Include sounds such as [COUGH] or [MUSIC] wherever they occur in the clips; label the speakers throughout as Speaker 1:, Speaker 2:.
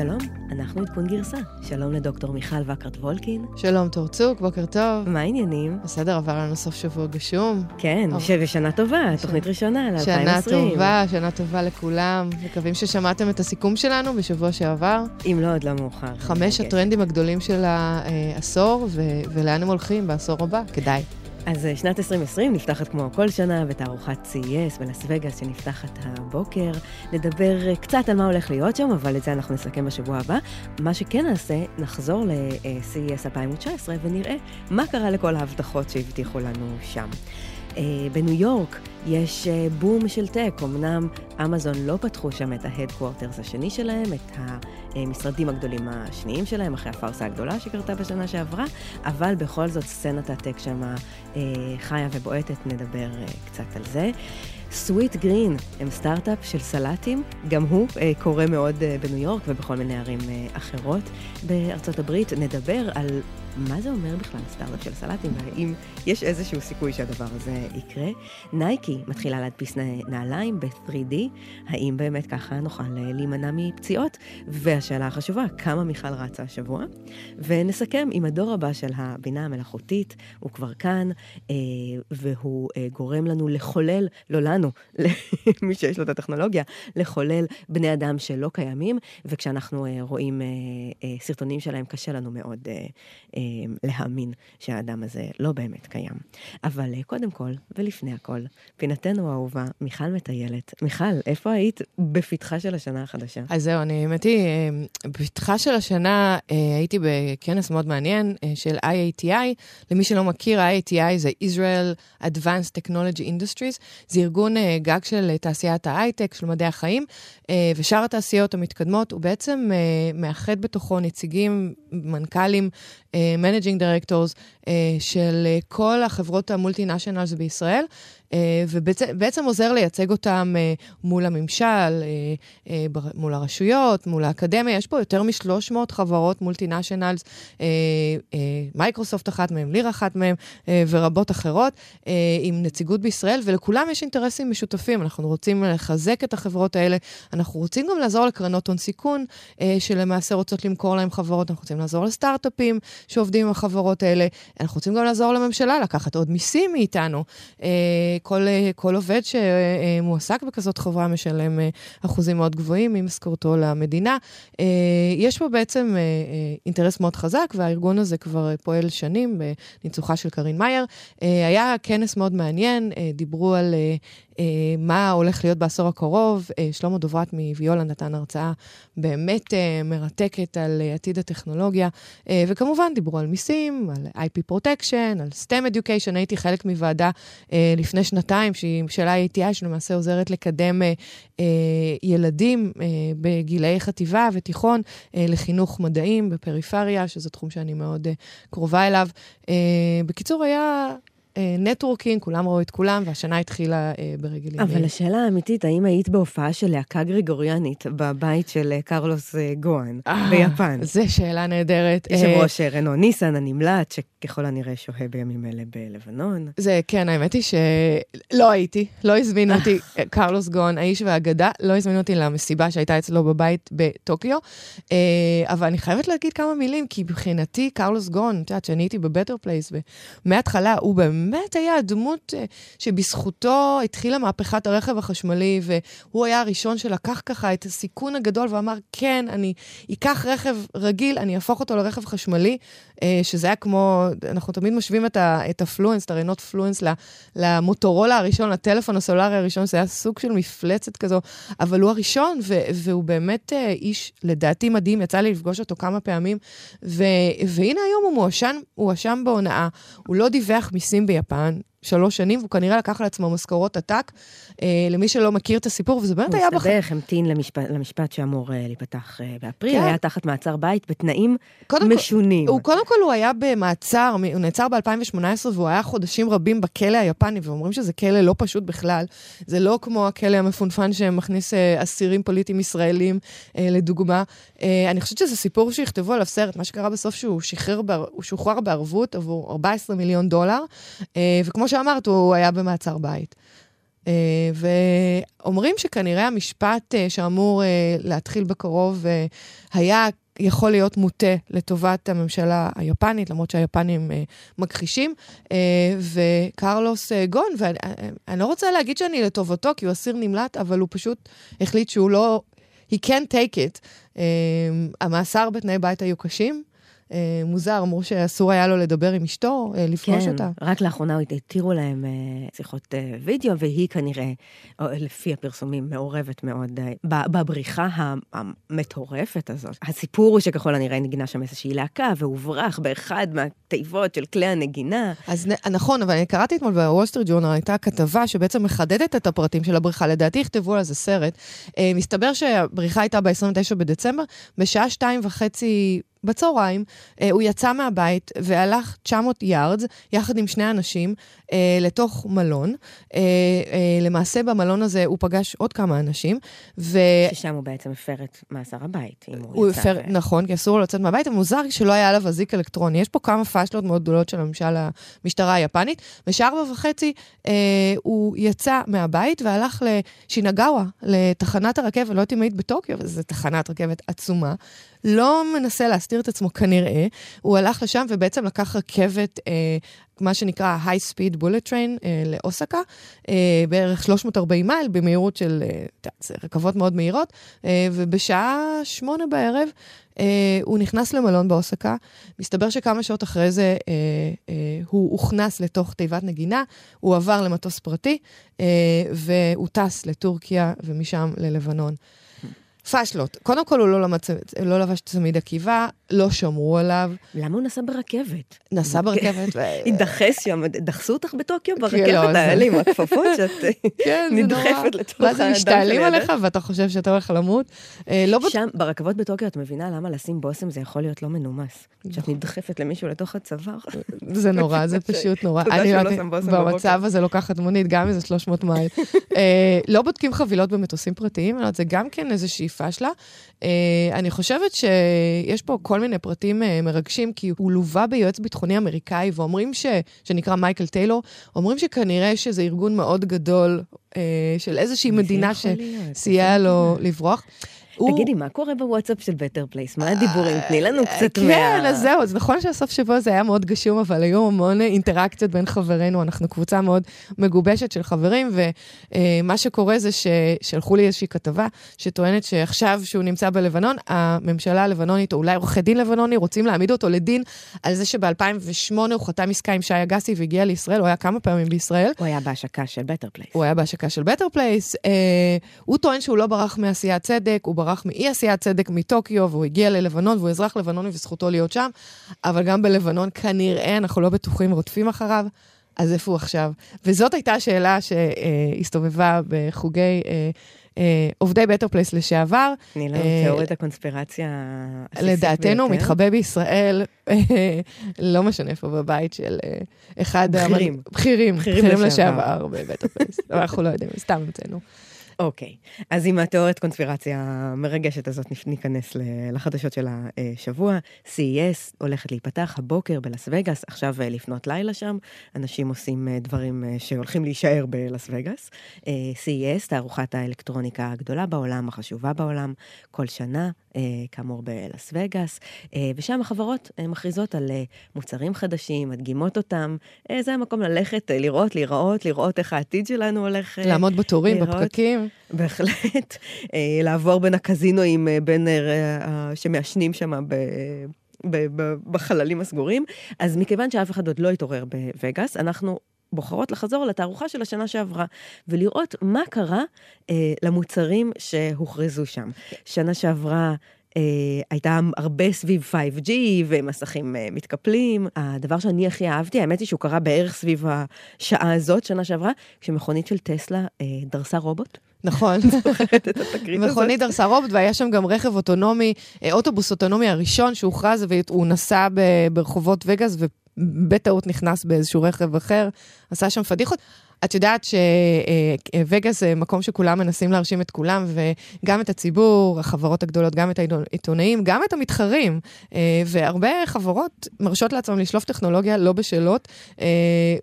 Speaker 1: שלום, אנחנו עדכון גרסה. שלום לדוקטור מיכל וקרת וולקין.
Speaker 2: שלום תורצוק, בוקר טוב.
Speaker 1: מה העניינים?
Speaker 2: בסדר, עבר לנו סוף שבוע גשום.
Speaker 1: כן, ושנה טובה, תוכנית ראשונה ל-2020.
Speaker 2: שנה טובה, שנה טובה לכולם. מקווים ששמעתם את הסיכום שלנו בשבוע שעבר.
Speaker 1: אם לא, עוד לא מאוחר.
Speaker 2: חמש הטרנדים הגדולים של העשור, ולאן הם הולכים בעשור הבא, כדאי.
Speaker 1: אז אה, שנת 2020 נפתחת כמו כל שנה בתערוכת CES בלאס וגאס שנפתחת הבוקר. נדבר אה, קצת על מה הולך להיות שם, אבל את זה אנחנו נסכם בשבוע הבא. מה שכן נעשה, נחזור ל-CES 2019 ונראה מה קרה לכל ההבטחות שהבטיחו לנו שם. אה, בניו יורק יש אה, בום של tech, אמנם אמזון לא פתחו שם את ה headquarters השני שלהם, את המשרדים הגדולים השניים שלהם, אחרי הפארסה הגדולה שקרתה בשנה שעברה, אבל בכל זאת סצנת ה tech שם אה, חיה ובועטת, נדבר קצת על זה. Sweetgreen הם סטארט-אפ של סלטים, גם הוא אה, קורה מאוד אה, בניו יורק ובכל מיני ערים אה, אחרות בארצות הברית. נדבר על מה זה אומר בכלל סטארט-אפ של סלטים, והאם יש איזשהו סיכוי שהדבר הזה יקרה. נייקי מתחילה להדפיס נעליים ב-3D, האם באמת ככה נוכל אה, להימנע מפציעות? והשאלה החשובה, כמה מיכל רצה השבוע? ונסכם עם הדור הבא של הבינה המלאכותית, הוא כבר כאן, אה, והוא אה, גורם לנו לחולל, לא לנו, [LAUGHS] למי שיש לו את הטכנולוגיה, לחולל בני אדם שלא קיימים, וכשאנחנו רואים סרטונים שלהם, קשה לנו מאוד אה, להאמין שהאדם הזה לא באמת קיים. אבל אה, קודם כל, ולפני הכל, פינתנו האהובה, מיכל מטיילת. מיכל, איפה היית בפתחה של השנה החדשה?
Speaker 2: אז זהו, אני האמת היא, אה, בפתחה של השנה הייתי בכנס מאוד מעניין של IATI. למי שלא מכיר, IATI זה Israel Advanced Technology Industries. זה ארגון גג של תעשיית ההייטק, של מדעי החיים, ושאר התעשיות המתקדמות. הוא בעצם מאחד בתוכו נציגים, מנכ"לים, managing directors של אה, כל החברות ה multinationals בישראל, אה, ובעצם עוזר לייצג אותם אה, מול הממשל, אה, מול הרשויות, מול האקדמיה. יש פה יותר מ-300 חברות multinationals, מייקרוסופט אחת מהם, ליר אחת מהם, ורבות אחרות, עם נציגות בישראל, ולכולם יש אינטרסים משותפים. אנחנו רוצים לחזק את החברות האלה, אנחנו רוצים גם לעזור לקרנות הון סיכון, שלמעשה רוצות למכור להם חברות, אנחנו רוצים לעזור לסטארט-אפים שעובדים עם החברות האלה, אנחנו רוצים גם לעזור לממשלה לקחת עוד מיסים מאיתנו. כל, כל עובד שמועסק בכזאת חברה משלם אה, אחוזים מאוד גבוהים ממשכורתו למדינה. אה, יש פה בעצם אה, אינטרס מאוד חזק, והארגון הזה כבר פועל שנים בניצוחה של קרין מאייר. היה כנס מאוד מעניין, דיברו על אה, מה הולך להיות בעשור הקרוב. אה, שלמה דוברת מוויולה נתן הרצאה באמת אה, מרתקת על עתיד הטכנולוגיה, וכמובן דיברו על מיסים, על IP Protection, על STEM Education. הייתי חלק מוועדה לפני שנתיים, שהיא של IATI, שלמעשה עוזרת לקדם ילדים בגילאי חטיבה ותיכון לחינוך מדעים בפריפריה, שזה תחום שאני מאוד קרובה אליו. בקיצור, היה נטוורקינג, כולם ראו את כולם, והשנה התחילה אה, ברגל ימין.
Speaker 1: אבל השאלה האמיתית, האם היית בהופעה של להקה גריגוריאנית בבית של אה, קרלוס אה, גואן אה, ביפן?
Speaker 2: זו שאלה נהדרת.
Speaker 1: יושב ראש רנו ניסן הנמלט, שככל הנראה שוהה בימים אלה בלבנון.
Speaker 2: זה, כן, האמת היא שלא הייתי, לא הזמינו אותי, [LAUGHS] קרלוס גואן, האיש והאגדה, לא הזמינו אותי למסיבה שהייתה אצלו בבית בטוקיו, אבל אני חייבת להגיד כמה מילים, כי מבחינתי, קרלוס גואן, את יודעת, שאני הייתי ב Better Place, מההתחלה הוא באמת... באמת היה הדמות אה, שבזכותו התחילה מהפכת הרכב החשמלי, והוא היה הראשון שלקח ככה את הסיכון הגדול ואמר, כן, אני אקח רכב רגיל, אני אהפוך אותו לרכב חשמלי, אה, שזה היה כמו, אנחנו תמיד משווים את, הפלואנס, את הריינות פלואנס למוטורולה הראשון, לטלפון הסולארי הראשון, זה היה סוג של מפלצת כזו, אבל הוא הראשון, ו, והוא באמת אה, איש, לדעתי מדהים, יצא לי לפגוש אותו כמה פעמים, ו, והנה היום הוא מואשם, הוא הואשם בהונאה, הוא לא דיווח מיסים ביפן, שלוש שנים, והוא כנראה לקח על עצמו משכורות עתק. אה, למי שלא מכיר את הסיפור, וזה באמת היה...
Speaker 1: הוא הסתבך, המתין למשפט, למשפט שאמור אה, להיפתח אה, באפריל, כן. היה תחת מעצר בית בתנאים משונים.
Speaker 2: כל, הוא, קודם כל הוא היה במעצר, הוא נעצר ב-2018, והוא היה חודשים רבים בכלא היפני, ואומרים שזה כלא לא פשוט בכלל. זה לא כמו הכלא המפונפן שמכניס אה, אסירים פוליטיים ישראלים, אה, לדוגמה. אה, אני חושבת שזה סיפור שיכתבו עליו סרט. מה שקרה בסוף שהוא שחרר, הוא שוחרר בערבות עבור 14 מיליון דולר, אה, וכמו שאמרת, הוא היה במעצר בית. ואומרים שכנראה המשפט שאמור להתחיל בקרוב היה יכול להיות מוטה לטובת הממשלה היפנית, למרות שהיפנים אה, מכחישים. אה, וקרלוס אה, גון, ואני לא רוצה להגיד שאני לטובתו, כי הוא אסיר נמלט, אבל הוא פשוט החליט שהוא לא... he can't take it. אה, המאסר בתנאי בית היו קשים. אה, מוזר, אמרו שאסור היה לו לדבר עם אשתו, אה, לפגוש
Speaker 1: כן,
Speaker 2: אותה.
Speaker 1: רק לאחרונה התירו להם אה, שיחות אה, וידאו, והיא כנראה, או, לפי הפרסומים, מעורבת מאוד אה, בבריחה המטורפת הזאת. הסיפור הוא שככל הנראה נגנה שם איזושהי להקה, והוברח באחד מהתיבות של כלי הנגינה.
Speaker 2: אז נכון, אבל אני קראתי אתמול בוול סטריט ג'ורנל, הייתה כתבה שבעצם מחדדת את הפרטים של הבריחה. לדעתי יכתבו על זה סרט. אה, מסתבר שהבריחה הייתה ב-29 בדצמבר, בשעה שתיים וחצי בצהריים, אה, הוא יצא מהבית והלך 900 yards, יחד עם שני אנשים, אה, לתוך מלון. אה, אה, למעשה במלון הזה הוא פגש עוד כמה אנשים, ו...
Speaker 1: ששם הוא בעצם הפר את מאסר הבית, אם הוא,
Speaker 2: הוא
Speaker 1: יצא.
Speaker 2: הפר,
Speaker 1: ו-
Speaker 2: נכון, כי אסור לו לצאת מהבית, אבל מוזר שלא היה עליו אזיק אלקטרוני. יש פה כמה פאשלות מאוד גדולות של הממשל המשטרה היפנית. בשעה ארבע וחצי אה, הוא יצא מהבית והלך לשינגאווה, לתחנת הרכבת, לא יודעת אם היית בטוקיו, אבל זו תחנת רכבת עצומה. לא מנסה להסתיר את עצמו כנראה, הוא הלך לשם ובעצם לקח רכבת, אה, מה שנקרא high speed bullet train אה, לאוסקה, אה, בערך 340 מייל במהירות של, אה, זה רכבות מאוד מהירות, אה, ובשעה שמונה בערב אה, הוא נכנס למלון באוסקה, מסתבר שכמה שעות אחרי זה אה, אה, הוא הוכנס לתוך תיבת נגינה, הוא עבר למטוס פרטי, אה, והוא טס לטורקיה ומשם ללבנון. פאשלות. קודם כל, הוא לא, למד, לא לבש צמיד עקיבה, לא שמרו עליו,
Speaker 1: למה הוא נסע ברכבת?
Speaker 2: נסע [LAUGHS] ברכבת. ו-
Speaker 1: התדחס שם, דחסו אותך בטוקיו
Speaker 2: כן,
Speaker 1: ברכבת,
Speaker 2: לא,
Speaker 1: לי עם הכפפות שאת [LAUGHS]
Speaker 2: כן.
Speaker 1: נדחפת לתוך
Speaker 2: ואז הם
Speaker 1: האדם
Speaker 2: משתעלים. עליך ואתה חושב שאתה הולך למות. אה, לא.
Speaker 1: שם, ברכבות בטוקיו, את מבינה למה לשים בושם זה יכול להיות לא מנומס.
Speaker 2: נכון.
Speaker 1: כשאת נדחפת למישהו לתוך הצוואר.
Speaker 2: זה נורא, זה [LAUGHS] פשוט נורא.
Speaker 1: תודה
Speaker 2: אני לא
Speaker 1: לא
Speaker 2: יודעת,
Speaker 1: שם בושם
Speaker 2: במצב
Speaker 1: בבוקר.
Speaker 2: הזה לוקחת מונית, גם איזה 300 מייל. אה, לא בודקים חבילות במטוסים פרטיים, זה גם כן איזושהי פשלה. אה, אני חושבת שיש פה כל מיני פרטים אה, מרגשים, כי הוא לווה ביועץ ביטחוני אמריקאי, ואומרים ש... שנקרא מייקל טיילור, אומרים שכנראה שזה ארגון מאוד גדול אה, של איזושהי מדינה? שסייעה
Speaker 1: איזה
Speaker 2: לו? לברוח. הוא-
Speaker 1: תגידי, מה קורה בוואטסאפ של Better Place? מה הדיבורים? תני לנו קצת מה...
Speaker 2: כן, אז זהו, אז נכון שהסוף שבוע הזה היה מאוד גשום, אבל היו המון אינטראקציות בין חברינו, אנחנו קבוצה מאוד מגובשת של חברים, ומה שקורה זה ששלחו לי איזושהי כתבה שטוענת שעכשיו שהוא נמצא בלבנון, הממשלה הלבנונית, או אולי עורכי דין לבנוני, רוצים להעמיד אותו לדין על זה שב-2008 הוא חתם עסקה עם שי אגסי והגיע לישראל, הוא היה כמה פעמים בישראל.
Speaker 1: הוא היה בהשקה של Better Place.
Speaker 2: הוא היה בהשקה של Better Place. אה, הוא טוען שהוא לא ברח מעשיית צדק, הוא ברח מאי עשיית צדק מטוקיו, והוא הגיע ללבנון, והוא אזרח לבנוני וזכותו להיות שם. אבל גם בלבנון כנראה, אנחנו לא בטוחים, רודפים אחריו. אז איפה הוא עכשיו? וזאת הייתה השאלה שהסתובבה בחוגי אה, אה, עובדי Better Place לשעבר.
Speaker 1: תני לנו
Speaker 2: אה,
Speaker 1: תיאוריית הקונספירציה
Speaker 2: לדעתנו, הוא. מתחבא בישראל, לא משנה איפה, בבית של אחד...
Speaker 1: בכירים.
Speaker 2: בכירים,
Speaker 1: בכירים לשעבר.
Speaker 2: ב-Better Place. אנחנו לא יודעים, סתם המצאנו.
Speaker 1: אוקיי, אז עם התיאוריית קונספירציה המרגשת הזאת ניכנס לחדשות של השבוע. CES הולכת להיפתח הבוקר בלאס וגאס, עכשיו אה, לפנות לילה שם, אנשים עושים אה, דברים אה, שהולכים להישאר בלאס וגאס. CES, תערוכת האלקטרוניקה הגדולה בעולם, החשובה בעולם, כל שנה, כאמור בלאס וגאס, אה, ושם החברות אה, מכריזות על אה, מוצרים חדשים, מדגימות אותם. אה, זה המקום ללכת, אה, לראות, להיראות, לראות איך העתיד שלנו הולך... אה,
Speaker 2: לעמוד בתורים,
Speaker 1: לראות.
Speaker 2: בפקקים.
Speaker 1: בהחלט. אה, לעבור בין הקזינואים, אה, בין אה, שמעשנים שם ב- בחללים הסגורים. אז מכיוון שאף אחד עוד לא התעורר בווגאס, אנחנו בוחרות לחזור לתערוכה של השנה שעברה, ולראות מה קרה אה, למוצרים שהוכרזו שם. שנה שעברה... אה, הייתה הרבה סביב 5G ומסכים אה, מתקפלים. הדבר שאני הכי אהבתי, האמת היא שהוא קרה בערך סביב השעה הזאת, שנה שעברה, כשמכונית של טסלה אה, דרסה רובוט.
Speaker 2: נכון. [LAUGHS]
Speaker 1: זוכרת את התקרית הזאת?
Speaker 2: מכונית דרסה רובוט, והיה שם גם רכב אוטונומי, אוטובוס אוטונומי הראשון שהוכרז, והוא נסע ברחובות וגאס, ובטעות נכנס באיזשהו רכב אחר, עשה שם פדיחות. את יודעת שווגאס זה מקום שכולם מנסים להרשים את כולם, וגם את הציבור, החברות הגדולות, גם את העיתונאים, גם את המתחרים. והרבה חברות מרשות לעצמם לשלוף טכנולוגיה לא בשלות,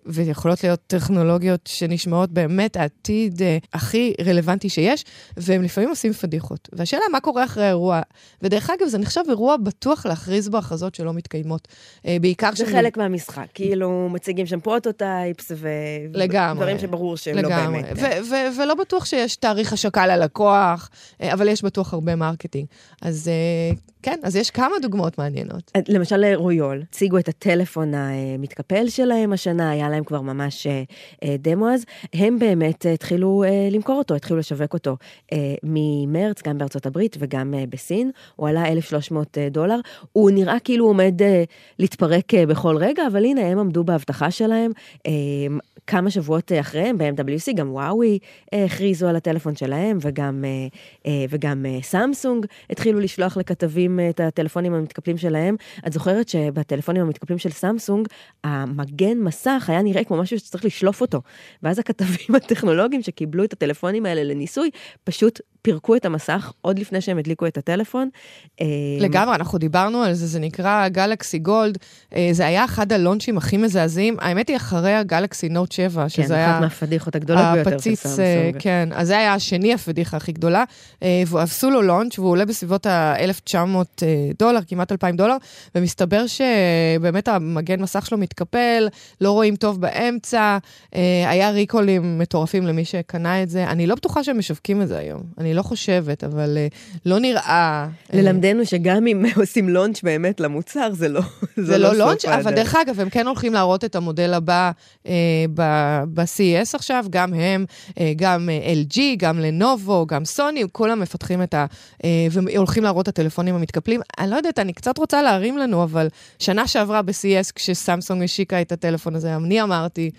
Speaker 2: ויכולות להיות טכנולוגיות שנשמעות באמת העתיד הכי רלוונטי שיש, והם לפעמים עושים פדיחות. והשאלה, מה קורה אחרי האירוע? ודרך אגב, זה נחשב אירוע בטוח להכריז בו הכרזות שלא מתקיימות. בעיקר...
Speaker 1: זה חלק מהמשחק, כאילו מציגים שם prototypes ודברים שברור שהם לא באמת.
Speaker 2: ולא בטוח שיש תאריך השקה ללקוח, אה, אבל יש בטוח הרבה מרקטינג. אז אה, כן, אז יש כמה דוגמאות מעניינות.
Speaker 1: אה, למשל רויול, הציגו את הטלפון המתקפל שלהם השנה, היה להם כבר ממש דמו אז, הם באמת התחילו למכור אותו, התחילו לשווק אותו ממרץ, גם בארצות הברית וגם בסין, הוא עלה 1,300 דולר, הוא נראה כאילו הוא עומד להתפרק בכל רגע, אבל הנה, הם עמדו בהבטחה שלהם. כמה שבועות אחריהם, ב-MWC, גם וואוי הכריזו על הטלפון שלהם, וגם, וגם סמסונג התחילו לשלוח לכתבים את הטלפונים המתקפלים שלהם. את זוכרת שבטלפונים המתקפלים של סמסונג, המגן מסך היה נראה כמו משהו שצריך לשלוף אותו. ואז הכתבים [LAUGHS] הטכנולוגיים שקיבלו את הטלפונים האלה לניסוי, פשוט פירקו את המסך עוד לפני שהם הדליקו את הטלפון.
Speaker 2: לגמרי, אנחנו דיברנו על זה, זה נקרא גלקסי גולד. זה היה אחד הלונצ'ים הכי מזעזעים. האמת היא, אחרי הגלקסי נוט 7, כן, שזה היה...
Speaker 1: אחת מהפדיחות הגדולות ביותר
Speaker 2: של סמסונג. כן, אז זה היה השני הפדיחה הכי גדולה. ועשו לו לונץ', והוא עולה בסביבות ה-1,900 דולר, כמעט 2,000 דולר, ומסתבר שבאמת המגן מסך שלו מתקפל, לא רואים טוב באמצע. היה ריקולים מטורפים למי שקנה את זה. אני לא בטוחה שהם משווקים את זה היום. אני לא חושבת, אבל לא נראה...
Speaker 1: ללמדנו שגם אם [LAUGHS] עושים לונץ' באמת למוצר, זה לא
Speaker 2: זה, זה לא, לא לונץ', אבל דרך אגב, הם כן הולכים להראות את המודל הבא uh, ב-CES עכשיו, גם הם, uh, גם uh, LG, גם לנובו, גם סוני, כולם מפתחים את ה... Uh, והולכים להראות את הטלפונים המתקפלים. אני לא יודעת, אני קצת רוצה להרים לנו, אבל שנה שעברה ב-CES, כשסמסונג השיקה את הטלפון הזה, אני אמרתי,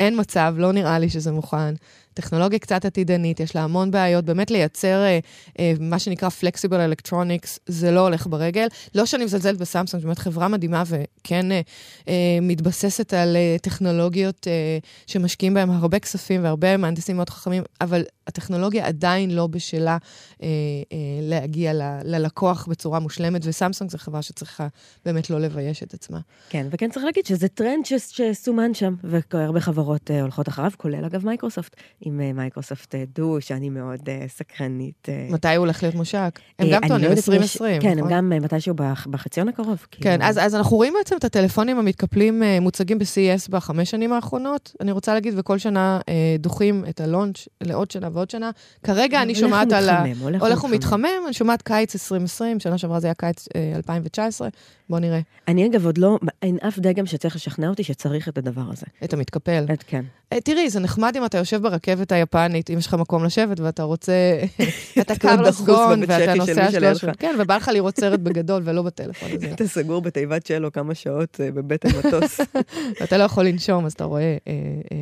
Speaker 2: אין מצב, לא נראה לי שזה מוכן. טכנולוגיה קצת עתידנית, יש לה המון בעיות, באמת לייצר אה, אה, מה שנקרא Flexible Electronics, זה לא הולך ברגל. לא שאני מזלזלת ב-Samsung, זאת אומרת חברה מדהימה וכן אה, אה, מתבססת על אה, טכנולוגיות אה, שמשקיעים בהן הרבה כספים והרבה מהנדסים מאוד חכמים, אבל הטכנולוגיה עדיין לא בשלה אה, אה, להגיע ל, ללקוח בצורה מושלמת, ו-Samsung זו חברה שצריכה באמת לא לבייש את עצמה.
Speaker 1: כן, וכן צריך להגיד שזה טרנד שסומן שם, והרבה חברות אה, הולכות אחריו, כולל אגב מייקרוסופט. עם אה, מייקרוסופט אה, דו, שאני מאוד אה, סקרנית.
Speaker 2: מתי הוא הולך להיות מושק? הם גם טוענים 2020,
Speaker 1: כן, הם גם מתישהו בחציון הקרוב.
Speaker 2: כן, כאילו. אז, אז אנחנו רואים בעצם את הטלפונים המתקפלים מוצגים ב-CES בחמש שנים האחרונות. אני רוצה להגיד, וכל שנה דוחים את הלונץ' לעוד שנה ועוד שנה. כרגע אני שומעת על ה... הולך ומתחמם, אני שומעת קיץ 2020, שנה שעברה זה היה קיץ 2019. בוא נראה.
Speaker 1: אני אגב עוד לא, אין אף דגם שצריך לשכנע אותי שצריך את הדבר הזה.
Speaker 2: את המתקפל.
Speaker 1: את, כן.
Speaker 2: תראי, זה נחמד אם אתה יושב ברכבת היפנית, אם יש לך מקום לשבת ואתה רוצה, [LAUGHS] אתה קר לסגון ואתה נוסע שלוש, כן, ובא לך לראות סרט בגדול ולא בטלפון הזה. [LAUGHS]
Speaker 1: אתה סגור בתיבת שלו כמה שעות בבטן מטוס. [LAUGHS]
Speaker 2: אתה לא יכול לנשום, אז אתה רואה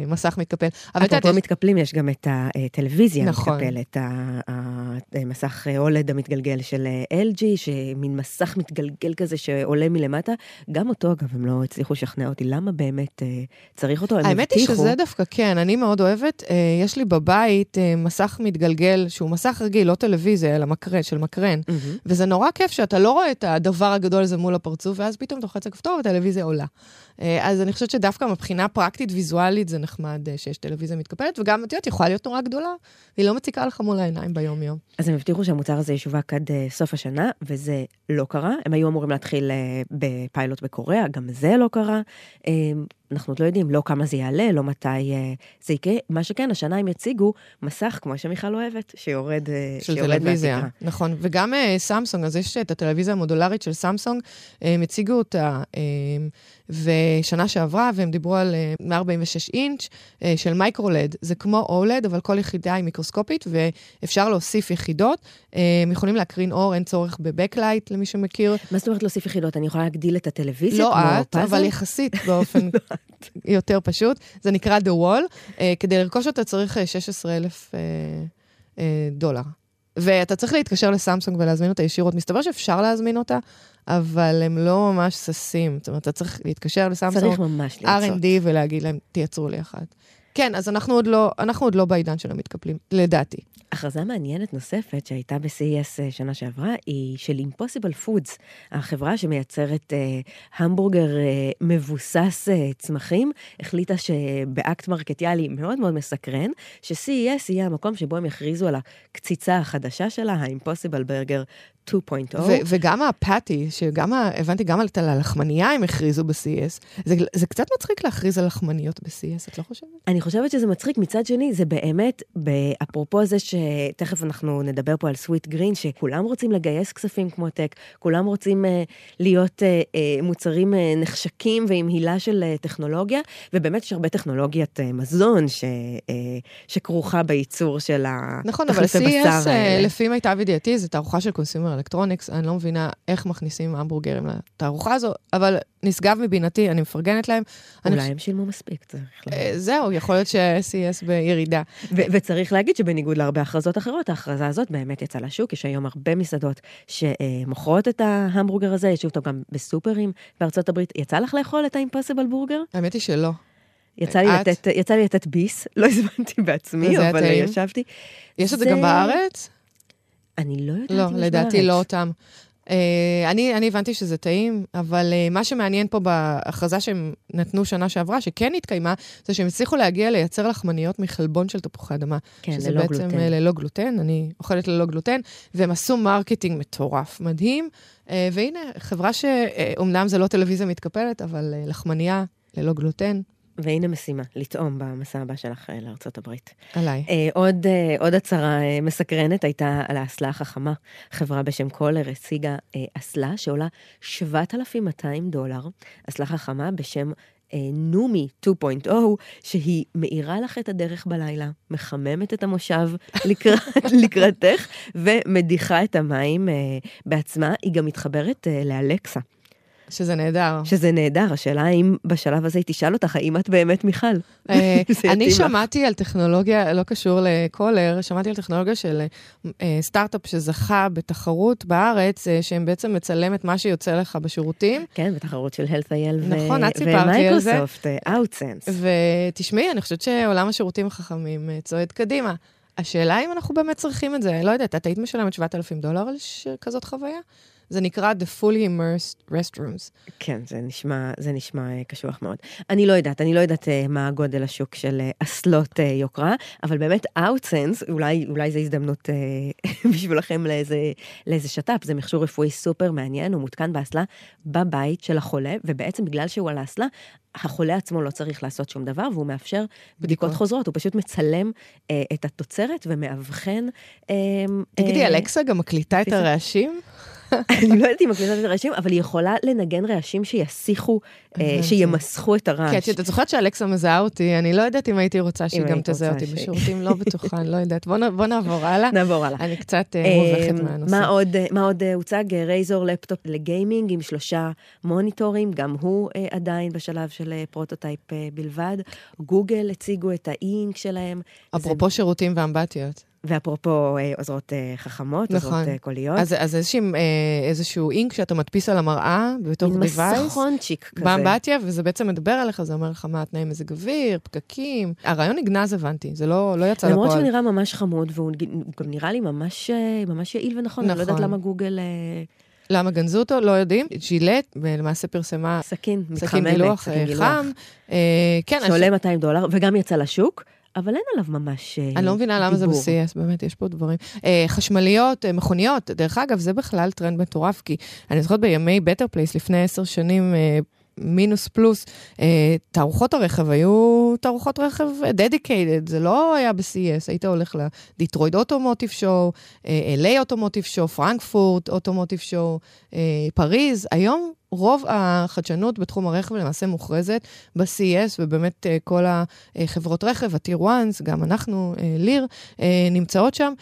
Speaker 2: מסך מתקפל.
Speaker 1: אפרופו מתקפלים, יש גם את הטלוויזיה נכון. המתקפלת, המסך אולד המתגלגל של LG, שמין מסך מתגלגל כזה שעולה מלמטה. גם אותו, אגב, הם לא הצליחו לשכנע אותי, למה באמת צריך אותו?
Speaker 2: האמת היא שזה דווקא כן, אני מאוד אוהבת. יש לי בבית מסך מתגלגל, שהוא מסך רגיל, לא טלוויזיה, אלא מקרן, של מקרן. Mm-hmm. וזה נורא כיף שאתה לא רואה את הדבר הגדול הזה מול הפרצוף, ואז פתאום אתה לוחץ הכפתור והטלוויזיה עולה. אז אני חושבת שדווקא מבחינה פרקטית ויזואלית זה נחמד שיש טלוויזיה מתקפלת, וגם, את יודעת, יכולה להיות נורא גדולה, והיא לא מציקה לך מול העיניים ביום-יום.
Speaker 1: אז הם הבטיחו שהמוצר הזה ישווק עד סוף השנה, וזה לא קרה. הם היו אמורים להתחיל בפיילוט בקוריאה, גם זה לא קרה. אנחנו עוד לא יודעים לא כמה זה יעלה, לא מתי uh, זה יקרה. מה שכן, השנה הם יציגו מסך, כמו שמיכל אוהבת, שיורד uh,
Speaker 2: של שיורד טלוויזיה, מהתקרה. נכון. וגם אה, Samsung, אז יש את הטלוויזיה המודולרית של Samsung, הם הציגו אותה אה, ושנה שעברה, והם דיברו על אה, 146 אינץ' אה, של MicroLED. זה כמו OLED, אבל כל יחידה היא מיקרוסקופית, ואפשר להוסיף יחידות. אה, הם יכולים להקרין אור, אין צורך ב-backlight, למי שמכיר.
Speaker 1: מה זאת אומרת להוסיף יחידות? אני יכולה להגדיל את הטלוויזיה
Speaker 2: לא את, פאזל? אבל יחסית באופן [LAUGHS] יותר פשוט. זה נקרא The Wall. Uh, כדי לרכוש אותה צריך 16,000 uh, uh, דולר. ואתה צריך להתקשר לסמסונג ולהזמין אותה ישירות. מסתבר שאפשר להזמין אותה, אבל הם לא ממש ששים. זאת אומרת, אתה צריך להתקשר לסמסונג,
Speaker 1: צריך ממש לרצות.
Speaker 2: R&D ולהגיד להם, תייצרו לי אחת. כן, אז אנחנו עוד לא, אנחנו עוד לא בעידן של המתקפלים, לדעתי.
Speaker 1: הכרזה מעניינת נוספת שהייתה ב-CES שנה שעברה, היא של Impossible Foods, החברה שמייצרת אה, המבורגר אה, מבוסס אה, צמחים, החליטה שבאקט מרקטיאלי מאוד מאוד מסקרן, ש-CES יהיה המקום שבו הם יכריזו על הקציצה החדשה שלה, ה-Impossible Burger 2.0.
Speaker 2: וגם הפאטי, שגם, ה- הבנתי, גם על הלחמנייה הם הכריזו ב-CS. זה, זה קצת מצחיק להכריז על לחמניות ב-CS, את לא חושבת?
Speaker 1: אני חושבת שזה מצחיק. מצד שני, זה באמת, אפרופו זה שתכף אנחנו נדבר פה על סוויט גרין, שכולם רוצים לגייס כספים כמו טק, כולם רוצים uh, להיות אה, אה, מוצרים אה, נחשקים ועם הילה של אה, טכנולוגיה, ובאמת יש הרבה טכנולוגיית אה, מזון ש, אה, שכרוכה בייצור של
Speaker 2: נכון, אבל
Speaker 1: CES,
Speaker 2: לפי מיטב ידיעתי, זו תערוכה של consumer electronics, אני לא מבינה איך מכניסים המבורגרים לתערוכה הזו, אבל נשגב מבינתי, אני מפרגנת להם.
Speaker 1: אולי
Speaker 2: אני...
Speaker 1: הם שילמו מספיק, צריך
Speaker 2: להגיד. אה, זהו, יכול להיות ש-CES בירידה.
Speaker 1: וצריך להגיד שבניגוד להרבה הכרזות אחרות, ההכרזה הזאת באמת יצאה לשוק, יש היום הרבה מסעדות שמוכרות את ההמבורגר הזה, יש אותו גם בסופרים בארצות הברית. יצא לך לאכול את האימפסיבל בורגר?
Speaker 2: האמת היא שלא.
Speaker 1: יצא לי, לתת, יצא לי לתת ביס, [LAUGHS] לא הזמנתי בעצמי, אבל ישבתי.
Speaker 2: יש את זה גם בארץ?
Speaker 1: אני לא יודעת
Speaker 2: לא, אם יש בארץ. לא, לדעתי לא אותם. Uh, אני, אני הבנתי שזה טעים, אבל uh, מה שמעניין פה בהכרזה שהם נתנו שנה שעברה, שכן התקיימה, זה שהם הצליחו להגיע לייצר לחמניות מחלבון של תפוחי אדמה.
Speaker 1: כן, ללא בעצם, גלוטן. שזה
Speaker 2: בעצם ללא גלוטן, אני אוכלת ללא גלוטן, והם עשו מרקטינג מטורף, מדהים. אה, והנה, חברה שאומנם זה לא טלוויזיה מתקפלת, אבל אה, לחמניה ללא גלוטן,
Speaker 1: והנה משימה, לטעום במסע הבא שלך אה, לארצות הברית.
Speaker 2: עליי.
Speaker 1: אה, עוד, אה, עוד הצהרה אה, מסקרנת הייתה על האסלה החכמה. חברה בשם Kohler הציגה אה, אסלה שעולה 7,200 דולר, אסלה חכמה בשם אה, Numi 2.0, שהיא מאירה לך את הדרך בלילה, מחממת את המושב [LAUGHS] לקראת, לקראתך ומדיחה את המים אה, בעצמה. היא גם מתחברת אה, לאלקסה.
Speaker 2: שזה נהדר.
Speaker 1: שזה נהדר, השאלה האם בשלב הזה היא תשאל אותך, האם את באמת מיכל?
Speaker 2: אה, [LAUGHS] אני שמעתי על טכנולוגיה, לא קשור לקולר, שמעתי על טכנולוגיה של אה, סטארט-אפ שזכה בתחרות בארץ, אה, שהם בעצם מצלם את מה שיוצא לך בשירותים.
Speaker 1: כן, בתחרות של health.il
Speaker 2: נכון.
Speaker 1: ומייקרוסופט, Outsense.
Speaker 2: ותשמעי, אני חושבת שעולם השירותים החכמים צועד קדימה. השאלה אם אנחנו באמת צריכים את זה, לא יודעת, את היית משלמת 7,000 דולר על כזאת חוויה? זה נקרא The Fully Immersed Restrooms.
Speaker 1: כן, זה נשמע, זה נשמע uh, קשוח מאוד. אני לא יודעת, אני לא יודעת uh, מה גודל השוק של uh, אסלות יוקרה, אבל באמת Outsense, אולי, אולי זו הזדמנות [LAUGHS] בשבילכם לאיזה, לאיזה שת"פ, זה מכשור רפואי סופר מעניין, הוא מותקן באסלה בבית של החולה, ובעצם בגלל שהוא על האסלה, החולה עצמו לא צריך לעשות שום דבר, והוא מאפשר בדיקות חוזרות, הוא פשוט מצלם אה, את התוצרת ומאבחן... אה,
Speaker 2: תגידי, אה, Alexa גם מקליטה את הרעשים? [LAUGHS]
Speaker 1: אני לא יודעת אם מקליטה את הרעשים, אבל היא יכולה לנגן רעשים שיסיחו, אה, שימסכו את הרעש.
Speaker 2: כן, את זוכרת ש-Alexa מזהה אותי, אני לא יודעת אם הייתי רוצה שהיא גם תזהה אותי בשירותים, לא בטוחה, אני לא יודעת. בוא נעבור הלאה.
Speaker 1: נעבור הלאה.
Speaker 2: אני קצת אה, מובכת אה, מהנושא.
Speaker 1: מה עוד הוצג? Razer laptop ל-gaming עם שלושה מוניטורים, גם הוא עדיין בשלב של prototype בלבד. גוגל הציגו את האינק שלהם.
Speaker 2: אפרופו שירותים ואמבטיות.
Speaker 1: ואפרופו אה, עוזרות אה, חכמות, נכון. עוזרות אה, קוליות.
Speaker 2: אז, אז איזשהו, איזשהו אינק שאתה מדפיס על המראה בתוך דיווייס.
Speaker 1: עם מסכונצ'יק כזה.
Speaker 2: באמבטיה, וזה בעצם מדבר עליך, זה אומר לך מה התנאי מזג אוויר, פקקים. הרעיון נגנז, הבנתי, זה לא, לא יצא
Speaker 1: לפועל.
Speaker 2: למרות
Speaker 1: שהוא נראה ממש חמוד, והוא גם נראה לי ממש, ממש יעיל ונכון, נכון. אני לא יודעת נכון. למה גוגל...
Speaker 2: למה גנזו אותו? לא יודעים. ג'ילט למעשה פרסמה...
Speaker 1: סכין, מתחממת, סכין גילוח
Speaker 2: חם. אה,
Speaker 1: כן, שעולה 200 דולר, וגם יצא לשוק. אבל אין עליו ממש דיבור.
Speaker 2: אני לא מבינה למה זה ב-CES, באמת, יש פה דברים. אה, חשמליות, אה, מכוניות, דרך אגב, זה בכלל טרנד מטורף, כי אני זוכרת בימי Better Place, לפני עשר שנים, אה, מינוס פלוס, אה, תערוכות הרכב היו תערוכות רכב dedicated, זה לא היה ב-CES, היית הולך לדיטרויד אוטומוטיב שואו, LA Automotive Show, Frankfurt Automotive Show, פריז, היום רוב החדשנות בתחום הרכב למעשה מוכרזת ב-CES, ובאמת אה, כל החברות רכב, הטיר 1, גם אנחנו, אה, ליר, אה, נמצאות שם,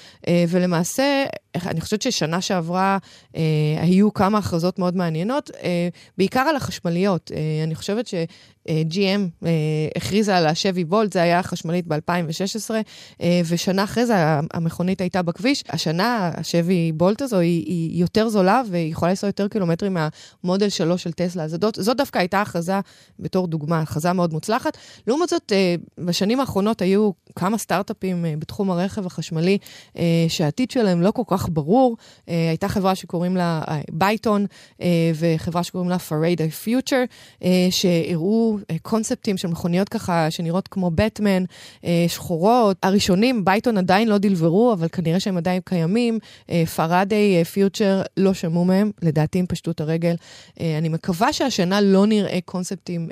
Speaker 2: ולמעשה, אני חושבת ששנה שעברה היו כמה הכרזות מאוד מעניינות, בעיקר על החשמליות. אני חושבת ש... GM הכריזה על השבי וולט, זה היה חשמלית ב-2016, ושנה אחרי זה המכונית הייתה בכביש. השנה השבי בולט הזו היא, היא יותר זולה והיא יכולה לנסוע יותר קילומטרים מהמודל שלוש של Tesla. זאת, זאת דווקא הייתה הכרזה, בתור דוגמה, הכרזה מאוד מוצלחת. לעומת זאת, אה, בשנים האחרונות היו כמה סטארט-אפים אה, בתחום הרכב החשמלי, אה, שהעתיד שלהם לא כל כך ברור. הייתה חברה שקוראים לה Byton, וחברה שקוראים לה Faraday Future, שהראו קונספטים של מכוניות ככה, שנראות כמו בטמן, שחורות. הראשונים, Byton עדיין לא delivered-ו, אבל כנראה שהם עדיין קיימים. Faraday Future, לא שמעו מהם, לדעתי הם פשטו את הרגל. אני מקווה שהשנה לא נראה קונספטים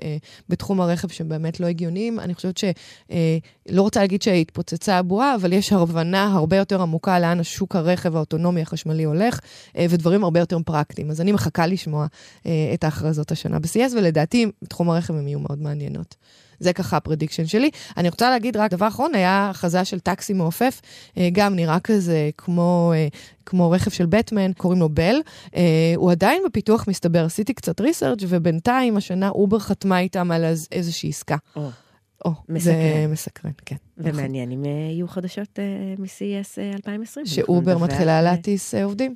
Speaker 2: בתחום הרכב שהם באמת לא הגיוניים. אני חושבת שלא רוצה להגיד שהתפוצצה הבועה, אבל יש הבנה הרבה יותר עמוקה לאן השוק הרכב האוטונומי החשמלי הולך, אה, ודברים הרבה יותר פרקטיים. אז אני מחכה לשמוע אה, את ההכרזות השנה ב-CES, ולדעתי, בתחום הרכב הן יהיו מאוד מעניינות. זה ככה ה prediction שלי. אני רוצה להגיד רק דבר אחרון, היה הכרזה של טקסי מעופף, אה, גם נראה כזה כמו, כמו רכב של בטמן, קוראים לו Bell. הוא עדיין בפיתוח מסתבר, עשיתי קצת research ובינתיים השנה אובר חתמה איתם על איזושהי עסקה. Oh. או, מסקרן. זה מסקרן, כן.
Speaker 1: ומעניין אם אה, יהיו חדשות מ-CES 2020.
Speaker 2: שאובר מתחילה להטיס עובדים.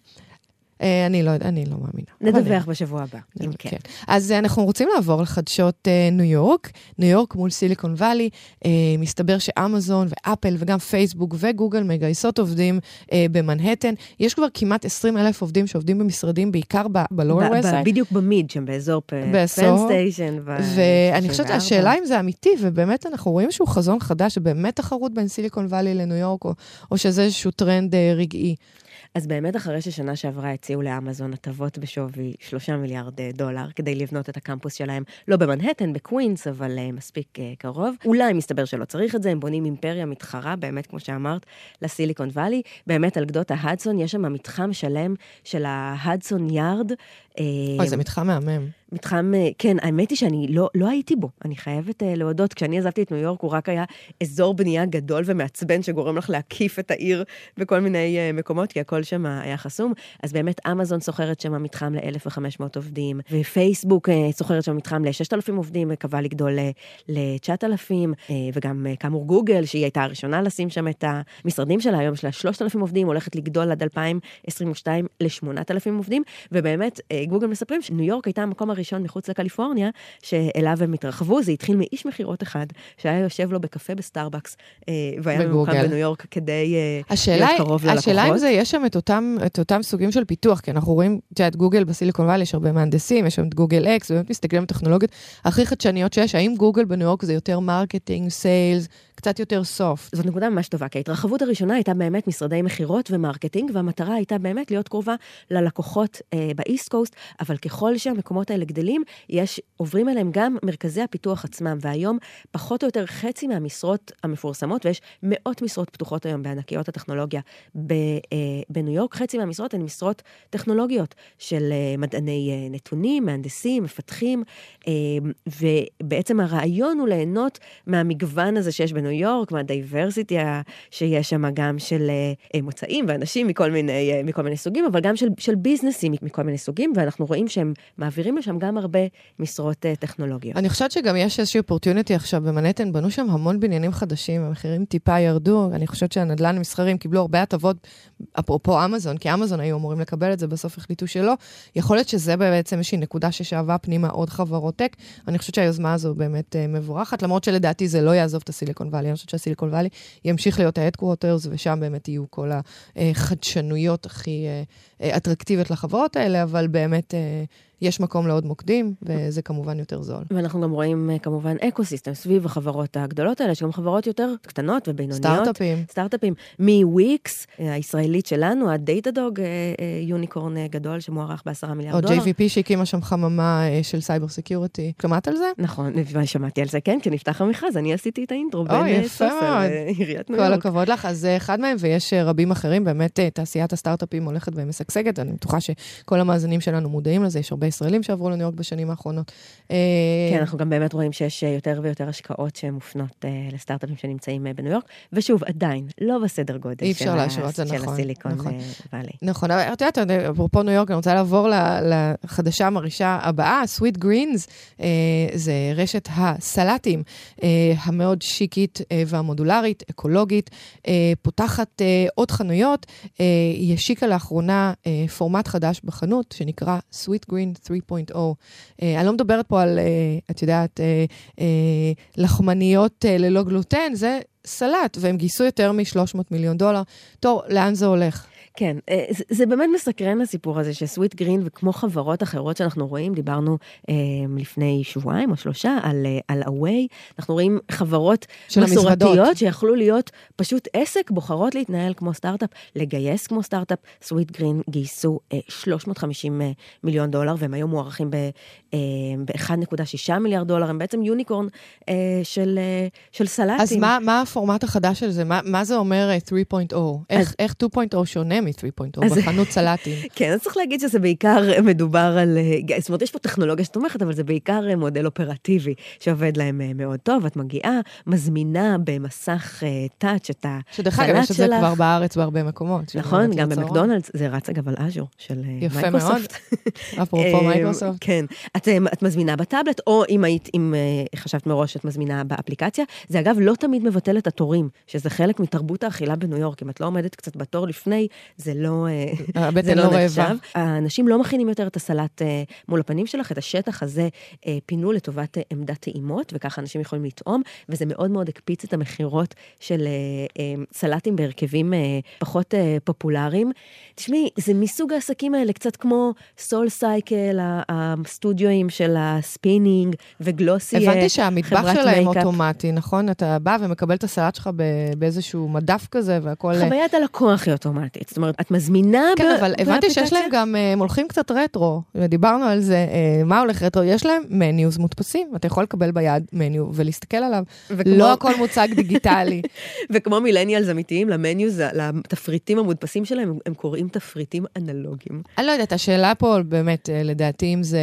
Speaker 2: אה, אני לא, אני לא מאמינה.
Speaker 1: נדווח בשבוע הבא, אם כן. כן.
Speaker 2: אז אנחנו רוצים לעבור לחדשות אה, ניו יורק. ניו יורק מול סיליקון וואלי. אה, מסתבר שאמזון ואפל וגם פייסבוק וגוגל מגייסות עובדים במנהטן. יש כבר כמעט 20 אלף עובדים שעובדים במשרדים, בעיקר ב Lower West.
Speaker 1: בדיוק ב mid, שם באזור פן סטיישן.
Speaker 2: ואני חושבת שהשאלה אם זה אמיתי, ובאמת אנחנו רואים איזשהו חזון חדש, שבאמת תחרות בין סיליקון וואלי לניו יורק, או שזה איזשהו טרנד רגעי.
Speaker 1: אז באמת אחרי ששנה שעברה הציעו לאמזון הטבות בשווי 3 מיליארד אה, דולר כדי לבנות את הקמפוס שלהם, לא במנהטן, בקווינס, אבל uh, מספיק uh, קרוב. אולי מסתבר שלא צריך את זה, הם בונים אימפריה מתחרה, באמת, כמו שאמרת, לסיליקון וואלי. באמת על גדות ההדסון, יש שם מתחם שלם של ההדסון יארד.
Speaker 2: אוי, זה מתחם מהמם.
Speaker 1: מתחם, אה, כן, האמת היא שאני לא, לא הייתי בו, אני חייבת uh, להודות. כשאני עזבתי את ניו יורק, הוא רק היה אזור בנייה גדול ומעצבן שגורם לך להקיף את העיר בכל מיני uh, מקומות, כי הכל שם היה חסום. אז באמת, אמזון סוחרת שם מתחם ל-1,500 עובדים, ופייסבוק uh, סוחרת שם מתחם ל-6,000 עובדים, מקווה לגדול ל-9,000, אה, וגם אה, כאמור גוגל, שהיא הייתה הראשונה לשים שם את המשרדים שלה, היום יש לה 3,000 עובדים, הולכת לגדול עד 2022 ל-8,000 עובדים, ובאמת, אה, גוגל מספרים שניו יורק הייתה המקום הראשון מחוץ לקליפורניה, שאליו הם התרחבו. זה התחיל מאיש מכירות אחד, שהיה יושב לו בקפה בסטארבקס, אה, והיה ממוקם בניו יורק כדי אה, להיות קרוב ללקוחות.
Speaker 2: השאלה אם זה, יש שם את אותם, את אותם סוגים של פיתוח, כי אנחנו רואים, את יודעת, גוגל בסיליקון וואלי, יש הרבה מהנדסים, יש שם את גוגל אקס, באמת מסתכלים על טכנולוגיות הכי חדשניות שיש. האם גוגל בניו יורק זה יותר marketing, sales, קצת יותר soft?
Speaker 1: זאת נקודה ממש טובה, כי ההתרחבות הראשונה הייתה באמת משרדי מכירות ו marketing, והמטרה הייתה באמת להיות קרובה ללקוחות אה, ב East Coast, אבל ככל שהמקומות האלה גדלים, יש, עוברים אליהם גם מרכזי הפיתוח עצמם, והיום פחות או יותר חצי מהמשרות המפורסמות, ויש מאות משרות פתוחות היום בענקיות הטכנולוגיה ב, אה, בניו יורק, חצי מהמשרות הן משרות טכנולוגיות של אה, מדעני אה, נתונים, מהנדסים, מפתחים, אה, ובעצם הרעיון הוא ליהנות מהמגוון הזה שיש בניו יורק, מהדייברסיטי שיש שם גם של אה, מוצאים ואנשים מכל מיני, אה, מכל מיני סוגים, אבל גם של, של ביזנסים מכל מיני סוגים, ואנחנו רואים שהם מעבירים לשם גם הרבה משרות טכנולוגיות.
Speaker 2: אני חושבת שגם יש איזושהי אופורטיוניטי עכשיו במנהטן, בנו שם המון בניינים חדשים, המחירים טיפה ירדו, אני חושבת שהנדל"ן המסחרים קיבלו הרבה הטבות, אפרופו אמזון, כי אמזון היו אמורים לקבל את זה, בסוף החליטו שלא. יכול להיות שזה בעצם איזושהי נקודה ששאבה פנימה עוד חברות tech. אני חושבת שהיוזמה הזו באמת מבורכת, למרות שלדעתי זה לא יעזוב את הסיליקון וואלי, אני חושבת שהסיליקון וואלי ימשיך להיות ה-headquarters, ושם באמת יהיו כל החדשנויות הכי אה, אטרקטיביות לחברות האלה, אבל באמת... יש מקום לעוד מוקדים, וזה כמובן יותר זול.
Speaker 1: ואנחנו גם רואים אה, כמובן ecosystem סביב החברות הגדולות האלה, שגם חברות יותר קטנות ובינוניות.
Speaker 2: סטארט-אפים.
Speaker 1: סטארט-אפים. מוויקס, אה, הישראלית שלנו, ה Datadog, אה, unicorn גדול שמוערך בעשרה מיליארד דולר.
Speaker 2: או JVP שהקימה שם חממה של cyber security. שמעת על זה?
Speaker 1: נכון, שמעתי על זה, כן, כשנפתח המכרז, אני עשיתי את ה intro
Speaker 2: בין סוסה לעיריית ניו יורק. כל הכבוד לך, אז זה אחד מהם, ויש רבים אחרים, באמת תעשיית הסטארט-אפים הולכת ומשגשגת, אני בטוחה שכל המאזינים שלנו מודעים לזה, יש הרבה ישראלים שעברו לניו יורק בשנים האחרונות.
Speaker 1: אה, כן, אנחנו גם באמת רואים שיש אה, יותר ויותר השקעות שמופנות אה, לסטארט-אפים שנמצאים בניו יורק, ושוב, עדיין, לא בסדר גודל
Speaker 2: אי אפשר להשוות, זה נכון.
Speaker 1: של הסיליקון
Speaker 2: נכון.
Speaker 1: ואלי.
Speaker 2: נכון, אבל את יודעת, אפרופו ניו יורק, אני רוצה לעבור לחדשה המרעישה הבאה, סוויט גרינס, זה רשת הסלטים המאוד שיקית והמודולרית, אקולוגית, פותחת עוד חנויות, היא השיקה לאחרונה פורמט חדש בחנות, שנקרא סוויט גרין 3.0. אני לא מדברת פה על, את יודעת, לחמניות ללא גלוטן, זה סלט, והם גייסו יותר מ-300 מיליון דולר. טוב, לאן זה הולך?
Speaker 1: כן, אה, זה, זה באמת מסקרן הסיפור הזה שסוויט גרין וכמו חברות אחרות שאנחנו רואים, דיברנו אה, לפני שבועיים או שלושה על, אה, על הווי, אנחנו רואים חברות מסורתיות שיכלו להיות פשוט עסק, בוחרות להתנהל כמו סטארט-אפ, לגייס כמו סטארט-אפ. סוויט גרין גייסו אה, 350 אה, מיליון דולר והם היום מוערכים ב-1.6 אה, מיליארד דולר, הם בעצם unicorn אה, של, אה, של סלטים.
Speaker 2: אז מה, מה הפורמט החדש של זה? מה, מה זה אומר 3.0? איך, איך 2.0 שונה מ-3.0 בחנות [LAUGHS] סלטים?
Speaker 1: כן, אז צריך להגיד שזה בעיקר מדובר על, זאת אומרת, יש פה טכנולוגיה שתומכת, אבל זה בעיקר מודל אופרטיבי שעובד להם מאוד טוב. את מגיעה, מזמינה במסך touch את הסלט שלך.
Speaker 2: שדרך אגב, יש את זה כבר בארץ בהרבה מקומות.
Speaker 1: נכון, גם במקדונלדס, זה רץ אגב על אז'ור של מייקרוסופט. יפה מאוד, [LAUGHS]
Speaker 2: אפרופו מייקרוסופט.
Speaker 1: כן, את, את מזמינה בטאבלט, או אם היית, אם חשבת מראש שאת מזמינה באפליקציה. זה אגב לא תמיד מבטל את התורים, שזה חלק מתרבות האכילה בניו יורק. אם את לא עומדת קצת בתור לפני, זה לא, [LAUGHS]
Speaker 2: זה לא, לא נחשב.
Speaker 1: האנשים לא מכינים יותר את הסלט מול הפנים שלך, את השטח הזה פינו לטובת עמדת טעימות, וככה אנשים יכולים לטעום, וזה מאוד מאוד הקפיץ את המכירות של סלטים בהרכבים פחות פופולריים. תשמעי, זה מסוג העסקים האלה, קצת כמו סול סייקל, הסטודיואים של הספינינג ו Glossier,
Speaker 2: הבנתי שהמטבח שלהם אוטומטי, נכון? אתה בא ומקבל את הסלט שלך באיזשהו מדף כזה והכל...
Speaker 1: חוויית הלקוח היא אוטומטית. זאת אומרת, את מזמינה
Speaker 2: כן, ב- אבל הבנתי שיש להם גם, הם הולכים קצת רטרו, ודיברנו על זה, מה הולך רטרו? יש להם menus מודפסים, אתה יכול לקבל ביד menu ולהסתכל עליו. וכמו... לא הכל מוצג דיגיטלי. [LAUGHS]
Speaker 1: וכמו מילניאלס אמיתיים, למניוז, לתפריטים המודפסים שלהם, הם קוראים תפריטים אנלוגיים.
Speaker 2: אני לא יודעת, השאלה פה באמת, לדעתי, אם זה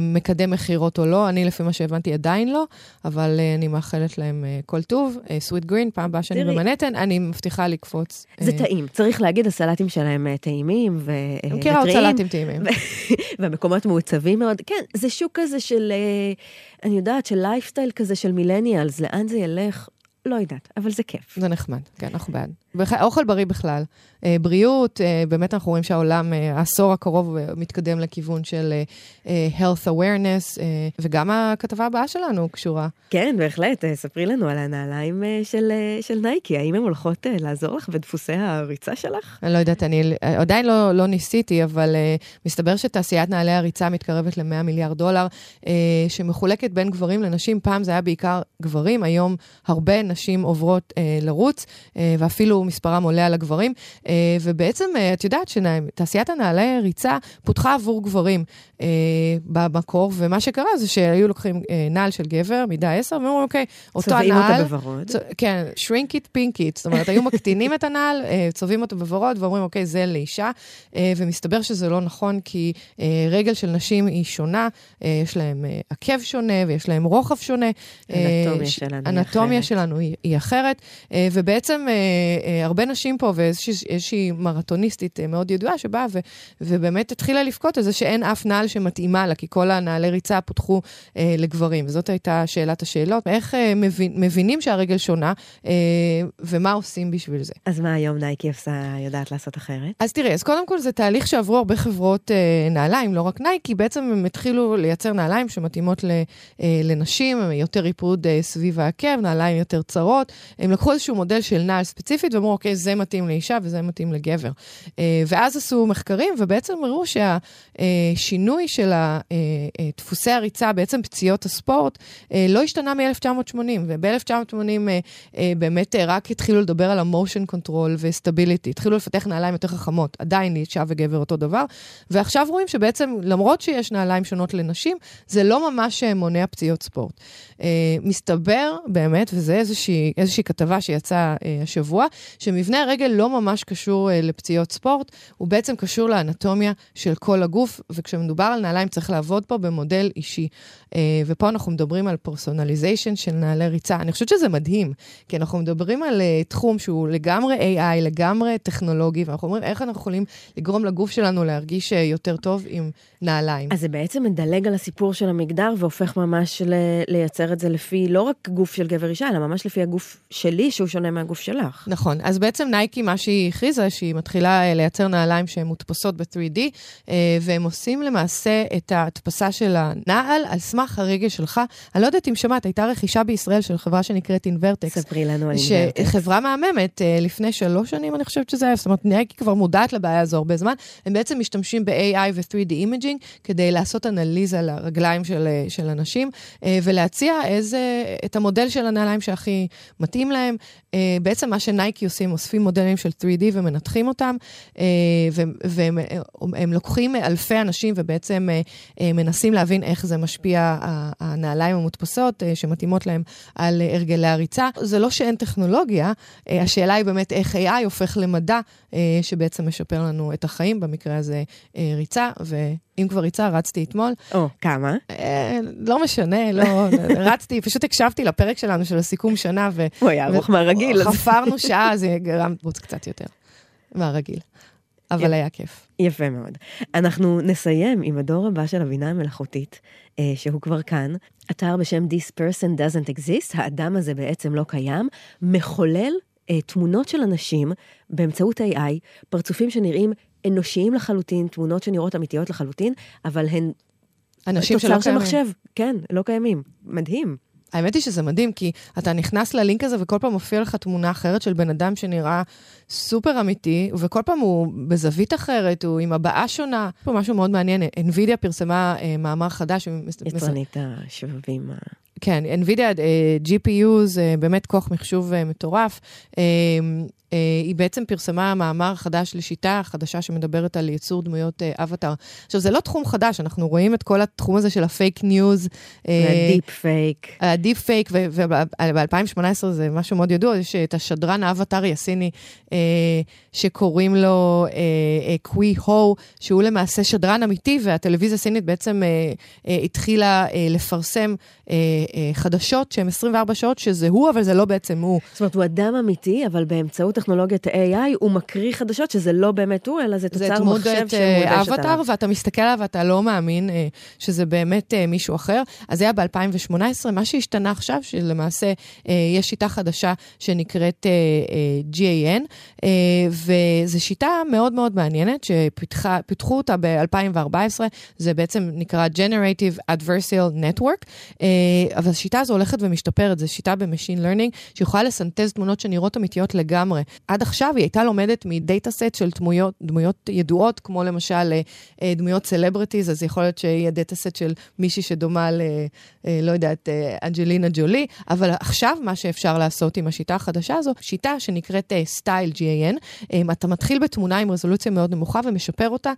Speaker 2: מקדם מכירות או לא, אני לפי מה שהבנתי עדיין לא, אבל אני מאחלת להם כל טוב. סוויט גרין, פעם הבאה שאני במנהטן, אני מבטיחה לקפוץ.
Speaker 1: זה טעים, צריך להגיד, הסלטים שלהם טעימים וטריים.
Speaker 2: אני מכירה עוד סלטים טעימים. [LAUGHS]
Speaker 1: והמקומות מעוצבים מאוד. כן, זה שוק כזה של, אני יודעת, של לייפסטייל כזה של millennials, לאן זה ילך? לא יודעת, אבל זה כיף.
Speaker 2: זה נחמד, כן, אנחנו בעד. אוכל בריא בכלל. אה, בריאות, אה, באמת אנחנו רואים שהעולם, אה, העשור הקרוב מתקדם לכיוון של health awareness, וגם הכתבה הבאה שלנו קשורה.
Speaker 1: כן, בהחלט. ספרי לנו על הנעליים של, של נייקי. האם הן הולכות לעזור לך בדפוסי הריצה שלך?
Speaker 2: אני לא יודעת, אני עדיין לא, לא ניסיתי, אבל מסתבר שתעשיית נעלי הריצה מתקרבת ל-100 מיליארד דולר, שמחולקת בין גברים לנשים. פעם זה היה בעיקר גברים, היום הרבה נשים עוברות לרוץ, ואפילו מספרם עולה על הגברים. ובעצם, את יודעת שתעשיית הנעלי ריצה פותחה עבור גברים אה, במקור, ומה שקרה זה שהיו לוקחים אה, נעל של גבר, מידה 10, ואומרים, אוקיי, אותו הנעל...
Speaker 1: צובעים אותה בוורוד. צ...
Speaker 2: כן, shrink it, pink it. זאת אומרת, היו [LAUGHS] מקטינים את הנעל, אה, צובעים אותו בוורוד, ואומרים, אוקיי, זה לאישה. אה, ומסתבר שזה לא נכון, כי אה, רגל של נשים היא שונה, אה, יש להם אה, עקב שונה ויש להם רוחב שונה.
Speaker 1: אנטומיה. שלנו
Speaker 2: אנטומיה שלנו היא, היא אחרת, אה, ובעצם אה, אה, הרבה נשים פה, ואיזושהי מרתוניסטית אה, מאוד ידועה, שבאה ו, ובאמת התחילה לבכות על זה שאין אף נעל שמתאימה לה, כי כל הנעלי ריצה פותחו אה, לגברים. וזאת הייתה שאלת השאלות. איך אה, מבין, מבינים שהרגל שונה, אה, ומה עושים בשביל זה?
Speaker 1: אז מה היום נייקי עושה, יודעת לעשות אחרת?
Speaker 2: אז תראי, אז קודם כל זה תהליך שעברו הרבה חברות אה, נעליים, לא רק נייקי, בעצם הם התחילו לייצר נעליים שמתאימות ל, אה, לנשים, יותר ריפוד אה, סביב העקב, נעליים יותר צרות. הם לקחו איזשהו מודל של נעל ספציפית ואמרו, אוקיי, זה מתאים לאישה וזה מתאים לגבר. אה, ואז עשו מחקרים, ובעצם הראו שהשינוי של דפוסי הריצה, בעצם פציעות הספורט, אה, לא השתנה מ-1980, וב-1980 אה, באמת רק התחילו לדבר על ה motion control ו stability, התחילו לפתח נעליים יותר חכמות, עדיין אישה וגבר אותו דבר, ועכשיו רואים שבעצם למרות שיש נעליים שונות לנשים, זה לא ממש מונע פציעות ספורט. מסתבר באמת, וזו איזושהי, איזושהי כתבה שיצאה השבוע, שמבנה הרגל לא ממש קשור לפציעות ספורט, הוא בעצם קשור לאנטומיה של כל הגוף, וכשמדובר על נעליים צריך לעבוד פה במודל אישי. Uh, ופה אנחנו מדברים על personalization של נעלי ריצה. אני חושבת שזה מדהים, כי אנחנו מדברים על uh, תחום שהוא לגמרי AI, לגמרי טכנולוגי, ואנחנו אומרים איך אנחנו יכולים לגרום לגוף שלנו להרגיש uh, יותר טוב עם נעליים.
Speaker 1: אז זה בעצם מדלג על הסיפור של המגדר והופך ממש ל- לייצר את זה לפי לא רק גוף של גבר אישה, אלא ממש לפי הגוף שלי, שהוא שונה מהגוף שלך.
Speaker 2: נכון, נכון, אז בעצם נייקי, מה שהיא הכריזה, שהיא מתחילה לייצר נעליים שהן מודפסות ב-3D, והם עושים למעשה את ההדפסה של הנעל על סמך הרגל שלך. אני לא יודעת אם שמעת, הייתה רכישה בישראל של חברה שנקראת Invertex.
Speaker 1: ספרי לנו על Invertex.
Speaker 2: חברה מהממת, לפני שלוש שנים, אני חושבת שזה היה, זאת אומרת, נייקי כבר מודעת לבעיה הזו הרבה זמן. הם בעצם משתמשים ב-AI ו-3D imaging כדי לעשות אנליזה לרגליים של, של אנשים, ולהציע איזה, את המודל של הנעליים שהכי מתאים להם. בעצם מה שנייקי עושים, אוספים מודלים של 3D ומנתחים אותם, והם הם לוקחים אלפי אנשים ובעצם מנסים להבין איך זה משפיע, הנעליים המודפסות שמתאימות להם על הרגלי הריצה. זה לא שאין טכנולוגיה, השאלה היא באמת איך AI הופך למדע שבעצם משפר לנו את החיים, במקרה הזה ריצה, ואם כבר ריצה, רצתי אתמול.
Speaker 1: או, כמה?
Speaker 2: לא משנה, לא, [LAUGHS] רצתי, פשוט הקשבתי לפרק שלנו של הסיכום שנה, ו...
Speaker 1: הוא היה ארוך מהרגיל.
Speaker 2: חפרנו [LAUGHS] שעה, זה גרם לרוץ קצת יותר מהרגיל. אבל היה כיף.
Speaker 1: יפה מאוד. אנחנו נסיים עם הדור הבא של הבינה המלאכותית, שהוא כבר כאן. אתר בשם This person doesn't exist, האדם הזה בעצם לא קיים, מחולל תמונות של אנשים באמצעות AI, פרצופים שנראים אנושיים לחלוטין, תמונות שנראות אמיתיות לחלוטין, אבל הן...
Speaker 2: אנשים שלא קיימים.
Speaker 1: תוצר של מחשב, כן, לא קיימים. מדהים.
Speaker 2: האמת היא שזה מדהים, כי אתה נכנס ללינק הזה וכל פעם מופיע לך תמונה אחרת של בן אדם שנראה סופר אמיתי, וכל פעם הוא בזווית אחרת, הוא עם הבעה שונה. יש פה משהו מאוד מעניין, NVIDIA פרסמה אה, מאמר חדש.
Speaker 1: יצרנית השבבים.
Speaker 2: כן, NVIDIA, uh, GPU זה באמת כוח מחשוב uh, מטורף. Uh, uh, היא בעצם פרסמה מאמר חדש לשיטה חדשה שמדברת על ייצור דמויות uh, אבטאר. עכשיו, זה לא תחום חדש, אנחנו רואים את כל התחום הזה של הפייק ניוז.
Speaker 1: הדיפ פייק.
Speaker 2: הדיפ פייק, וב-2018 זה משהו מאוד ידוע, יש את השדרן האבטארי הסיני, uh, שקוראים לו קווי uh, הו, שהוא למעשה שדרן אמיתי, והטלוויזיה הסינית בעצם uh, uh, התחילה uh, לפרסם uh, חדשות שהן 24 שעות, שזה הוא, אבל זה לא בעצם הוא.
Speaker 1: זאת אומרת, הוא אדם אמיתי, אבל באמצעות טכנולוגיית ה-AI הוא מקריא חדשות שזה לא באמת הוא, אלא זה תוצר מחשב שמודשת
Speaker 2: עליו. אבטאר, ואתה מסתכל עליו ואתה לא מאמין שזה באמת מישהו אחר. אז זה היה ב-2018. מה שהשתנה עכשיו, שלמעשה יש שיטה חדשה שנקראת GAN, וזו שיטה מאוד מאוד מעניינת, שפיתחו אותה ב-2014, זה בעצם נקרא Generative Adversarial Network. אבל השיטה הזו הולכת ומשתפרת, זו שיטה ב machine learning, שיכולה לסנטז תמונות שנראות אמיתיות לגמרי. עד עכשיו היא הייתה לומדת מ data set של דמויות, דמויות ידועות, כמו למשל דמויות celebrities, אז יכול להיות שיהיה data set של מישהי שדומה ל... לא יודעת, אנג'לינה ג'ולי, אבל עכשיו מה שאפשר לעשות עם השיטה החדשה הזו, שיטה שנקראת StyleGAN, אתה מתחיל בתמונה עם רזולוציה מאוד נמוכה ומשפר אותה,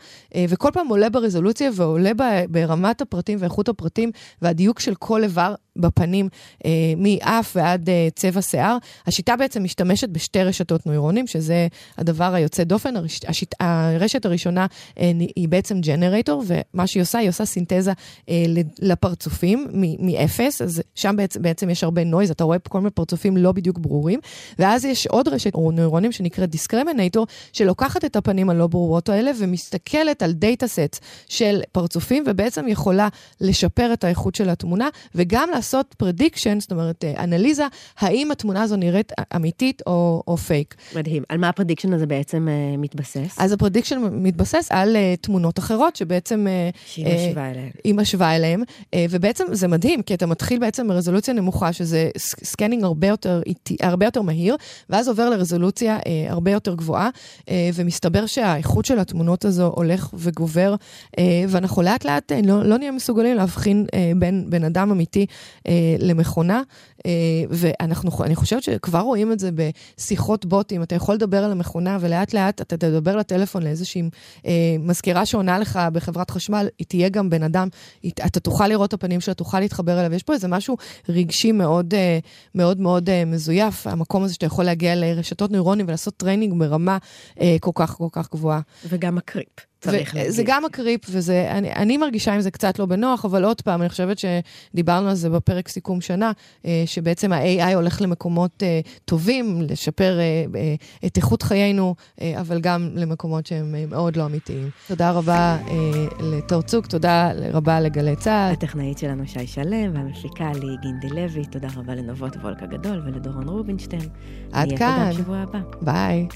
Speaker 2: וכל פעם עולה ברזולוציה ועולה ברמת הפרטים ואיכות הפרטים והדיוק של כל איבר בפנים, אה, מאף ועד אה, צבע שיער. השיטה בעצם משתמשת בשתי רשתות נוירונים, שזה הדבר היוצא דופן. הרש, השיט, הרשת הראשונה אה, היא בעצם ג'נרטור, ומה שהיא עושה, היא עושה סינתזה אה, לפרצופים מאפס, אז שם בעצם, בעצם יש הרבה noise, אתה רואה כל מיני פרצופים לא בדיוק ברורים, ואז יש עוד רשת נוירונים שנקראת discriminator, שלוקחת את הפנים הלא ברורות האלה ומסתכלת על data set של פרצופים, ובעצם יכולה לשפר את האיכות של התמונה, וגם לעשות prediction, זאת אומרת, אנליזה, האם התמונה הזו נראית אמיתית או, או פייק.
Speaker 1: מדהים. על מה ה prediction הזה בעצם uh, מתבסס?
Speaker 2: אז ה prediction מתבסס על uh, תמונות אחרות, שבעצם...
Speaker 1: שהיא uh, משווה אליהן.
Speaker 2: היא משווה אליהן, uh, ובעצם זה מדהים, כי אתה מתחיל בעצם ברזולוציה נמוכה, שזה scanning הרבה יותר, הרבה יותר מהיר, ואז עובר לרזולוציה uh, הרבה יותר גבוהה, uh, ומסתבר שהאיכות של התמונות הזו הולך וגובר, uh, ואנחנו לאט לאט uh, לא, לא נהיה מסוגלים להבחין uh, בין בן אדם אמיתי אה, למכונה, אה, ואני חושבת שכבר רואים את זה בשיחות בוטים, אתה יכול לדבר על המכונה ולאט לאט אתה תדבר לטלפון לאיזושהי אה, מזכירה שעונה לך בחברת חשמל, היא תהיה גם בן אדם, אתה תוכל לראות את הפנים שלה, תוכל להתחבר אליו, יש פה איזה משהו רגשי מאוד מאוד מאוד מזויף, המקום הזה שאתה יכול להגיע לרשתות נוירונים ולעשות training ברמה כל כך כל כך גבוהה.
Speaker 1: וגם מקריפ. צריך להגיד.
Speaker 2: זה גם מקריפ, וזה, אני, אני מרגישה עם זה קצת לא בנוח, אבל עוד פעם, אני חושבת שדיברנו על זה בפרק סיכום שנה, אה, שבעצם ה-AI הולך למקומות אה, טובים, לשפר אה, את איכות חיינו, אבל גם למקומות שהם מאוד לא אמיתיים. תודה רבה לתור צוק, תודה רבה לגלי צה"ל.
Speaker 1: הטכנאית שלנו שי שלם, והמפיקה לי גינדי לוי, תודה רבה לנבות וולקה גדול ולדורון רובינשטיין.
Speaker 2: עד כאן.
Speaker 1: נהיה פה גם בשבוע הבא.
Speaker 2: ביי.